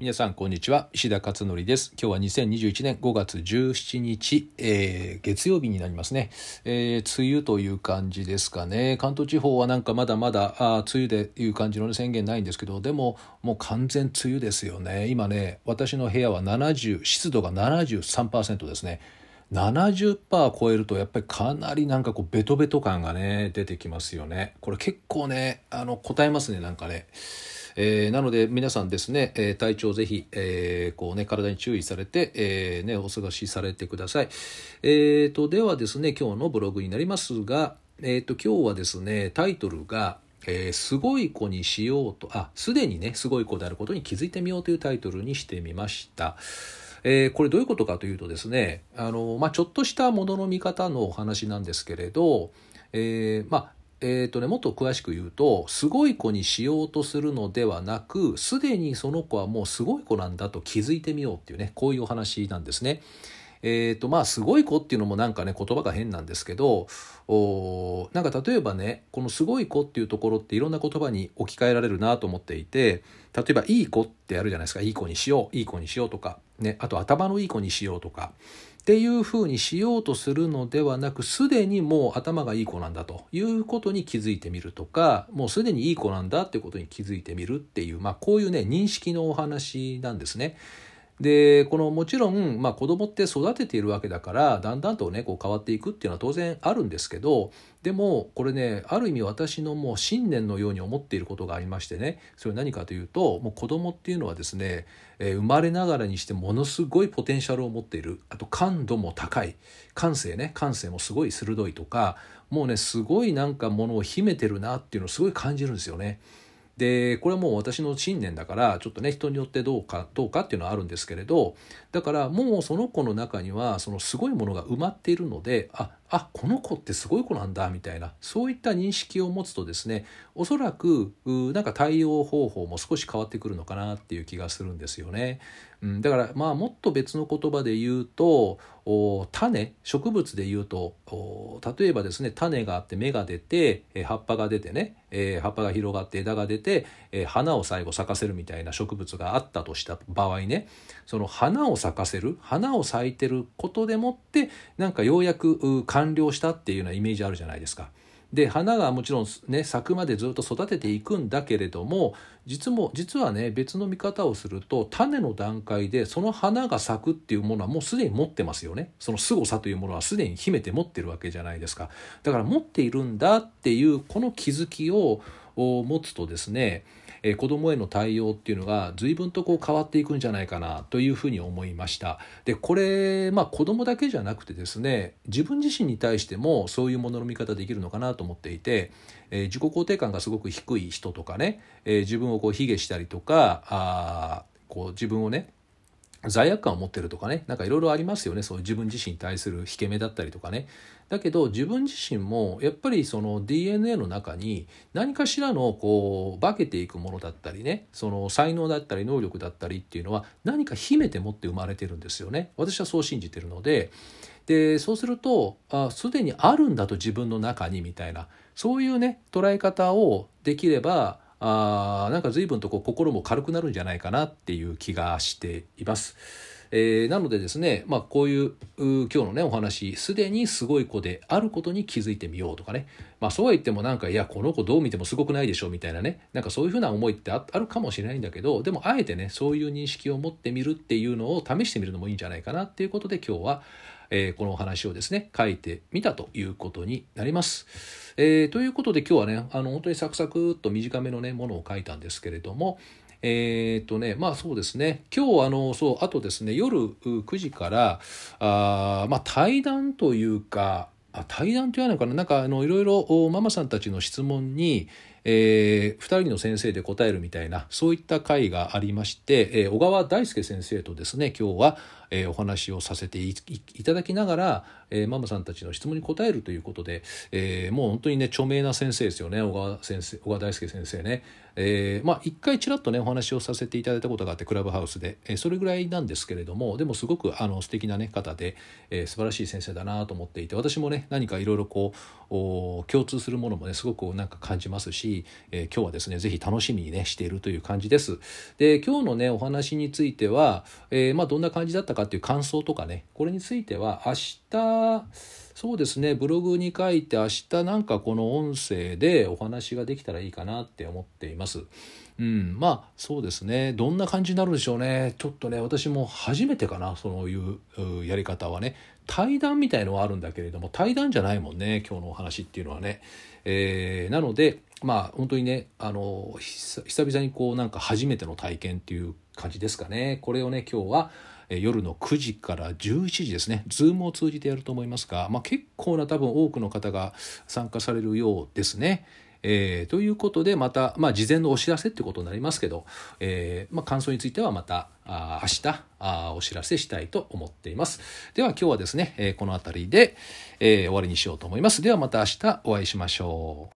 皆さんこんにちは。石田勝則です。今日は2021年5月17日、えー、月曜日になりますね、えー、梅雨という感じですかね。関東地方はなんかまだまだあ梅雨でいう感じの、ね、宣言ないんですけどでももう完全梅雨ですよね。今ね私の部屋は70湿度が73%ですね。70%超えるとやっぱりかなりなんかこうベトベト感がね出てきますよね。これ結構ねあの答えますねなんかね。えー、なので皆さんですね、えー、体調ぜひ、えー、こうね、体に注意されて、えー、ね、お過ごしされてください。えーと、ではですね、今日のブログになりますが、えーと、今日はですね、タイトルが、えー、すごい子にしようと、あ、すでにね、すごい子であることに気づいてみようというタイトルにしてみました。えー、これどういうことかというとですね、あの、まあ、ちょっとしたものの見方のお話なんですけれど、えー、まあ、えーとね、もっと詳しく言うとすごい子にしようとするのではなくすでにその子はもうすごい子なんだと気づいてみようっていうねこういうお話なんですね。えーとまあ、すごい子っていうのもなんかね言葉が変なんですけどおなんか例えばねこの「すごい子」っていうところっていろんな言葉に置き換えられるなと思っていて例えば「いい子」ってあるじゃないですか「いい子にしよう」「いい子にしよう」とか、ね、あと「頭のいい子にしよう」とか。っていうふうにしようとするのではなくすでにもう頭がいい子なんだということに気づいてみるとかもうすでにいい子なんだってことに気づいてみるっていう、まあ、こういうね認識のお話なんですね。でこのもちろん、まあ、子供って育てているわけだからだんだんとねこう変わっていくっていうのは当然あるんですけどでもこれねある意味私のもう信念のように思っていることがありましてねそれ何かというともう子供っていうのはですね、えー、生まれながらにしてものすごいポテンシャルを持っているあと感度も高い感性ね感性もすごい鋭いとかもうねすごいなんかものを秘めてるなっていうのをすごい感じるんですよね。でこれはもう私の信念だからちょっとね人によってどうかどうかっていうのはあるんですけれどだからもうその子の中にはそのすごいものが埋まっているのでああこの子ってすごい子なんだみたいなそういった認識を持つとですねおそらくなんか対応方法も少し変わってくるのかなっていう気がするんですよね。うん、だからまあもっと別の言葉で言うと種植物で言うと例えばですね種があって芽が出て葉っぱが出てね、えー、葉っぱが広がって枝が出て、えー、花を最後咲かせるみたいな植物があったとした場合ねその花を咲かせる花を咲いてることでもってなんかようやく完了したっていうようなイメージあるじゃないですか。で花がもちろんね咲くまでずっと育てていくんだけれども実も実はね別の見方をすると種の段階でその花が咲くっていうものはもうすでに持ってますよねその凄さというものはすでに秘めて持ってるわけじゃないですかだから持っているんだっていうこの気づきをを持つとですねえー、子どもへの対応っていうのが随分とこう変わっていくんじゃないかなというふうに思いました。でこれまあ子どもだけじゃなくてですね自分自身に対してもそういうものの見方できるのかなと思っていて、えー、自己肯定感がすごく低い人とかね、えー、自分をこう卑下したりとかあこう自分をね罪悪感を持ってるとかねなんかいろいろありますよね。そういう自分自身に対する引け目だったりとかね。だけど自分自身もやっぱりその DNA の中に何かしらのこう化けていくものだったりねその才能だったり能力だったりっていうのは何か秘めて持って生まれてるんですよね。私はそう信じてるので。でそうするとあすでにあるんだと自分の中にみたいな。そういうね捉え方をできればあなんか随分とこう心も軽くなるんじゃないかなっていう気がしています。えー、なのでですね、まあ、こういう今日のねお話すでにすごい子であることに気づいてみようとかね、まあ、そうは言ってもなんかいやこの子どう見てもすごくないでしょうみたいなねなんかそういうふうな思いってあるかもしれないんだけどでもあえてねそういう認識を持ってみるっていうのを試してみるのもいいんじゃないかなっていうことで今日は、えー、このお話をですね書いてみたということになります。えー、ということで今日はねあの本当にサクサクっと短めのねものを書いたんですけれどもえー、とねまあそうですね。今日あのそうあとですね夜9時からあまあ対談というかあ対談というのかな。なんかあのいろいろママさんたちの質問に、えー、2人の先生で答えるみたいなそういった回がありまして、えー、小川大輔先生とですね今日は、えー、お話をさせていただきながら、えー、ママさんたちの質問に答えるということで、えー、もう本当にね著名な先生ですよね小川先生小川大輔先生ね。えー、まあ一回ちらっとねお話をさせていただいたことがあってクラブハウスで、えー、それぐらいなんですけれどもでもすごくあの素敵な、ね、方で、えー、素晴らしい先生だなと思っていて私もね何かいろいろこう共通するものもねすごくなんか感じますし、えー、今日はですね是非楽しみにねしているという感じです。で今日のねお話については、えー、まあどんな感じだったかっていう感想とかねこれについては明日そうですね。ブログに書いて明日なんかこの音声でお話ができたらいいかなって思っています。うん、まあそうですね。どんな感じになるんでしょうね。ちょっとね私も初めてかな。そういうやり方はね。対談みたいのはあるんだけれども対談じゃないもんね。今日のお話っていうのはね。えー、なのでまあ本当にねあの久々にこうなんか初めての体験っていう感じですかね。これをね今日は夜の9時から11時ですね、ズームを通じてやると思いますが、まあ、結構な多分多くの方が参加されるようですね。えー、ということでまた、まあ、事前のお知らせってことになりますけど、えーまあ、感想についてはまたあ明日あお知らせしたいと思っています。では今日はですね、えー、この辺りで、えー、終わりにしようと思います。ではまた明日お会いしましょう。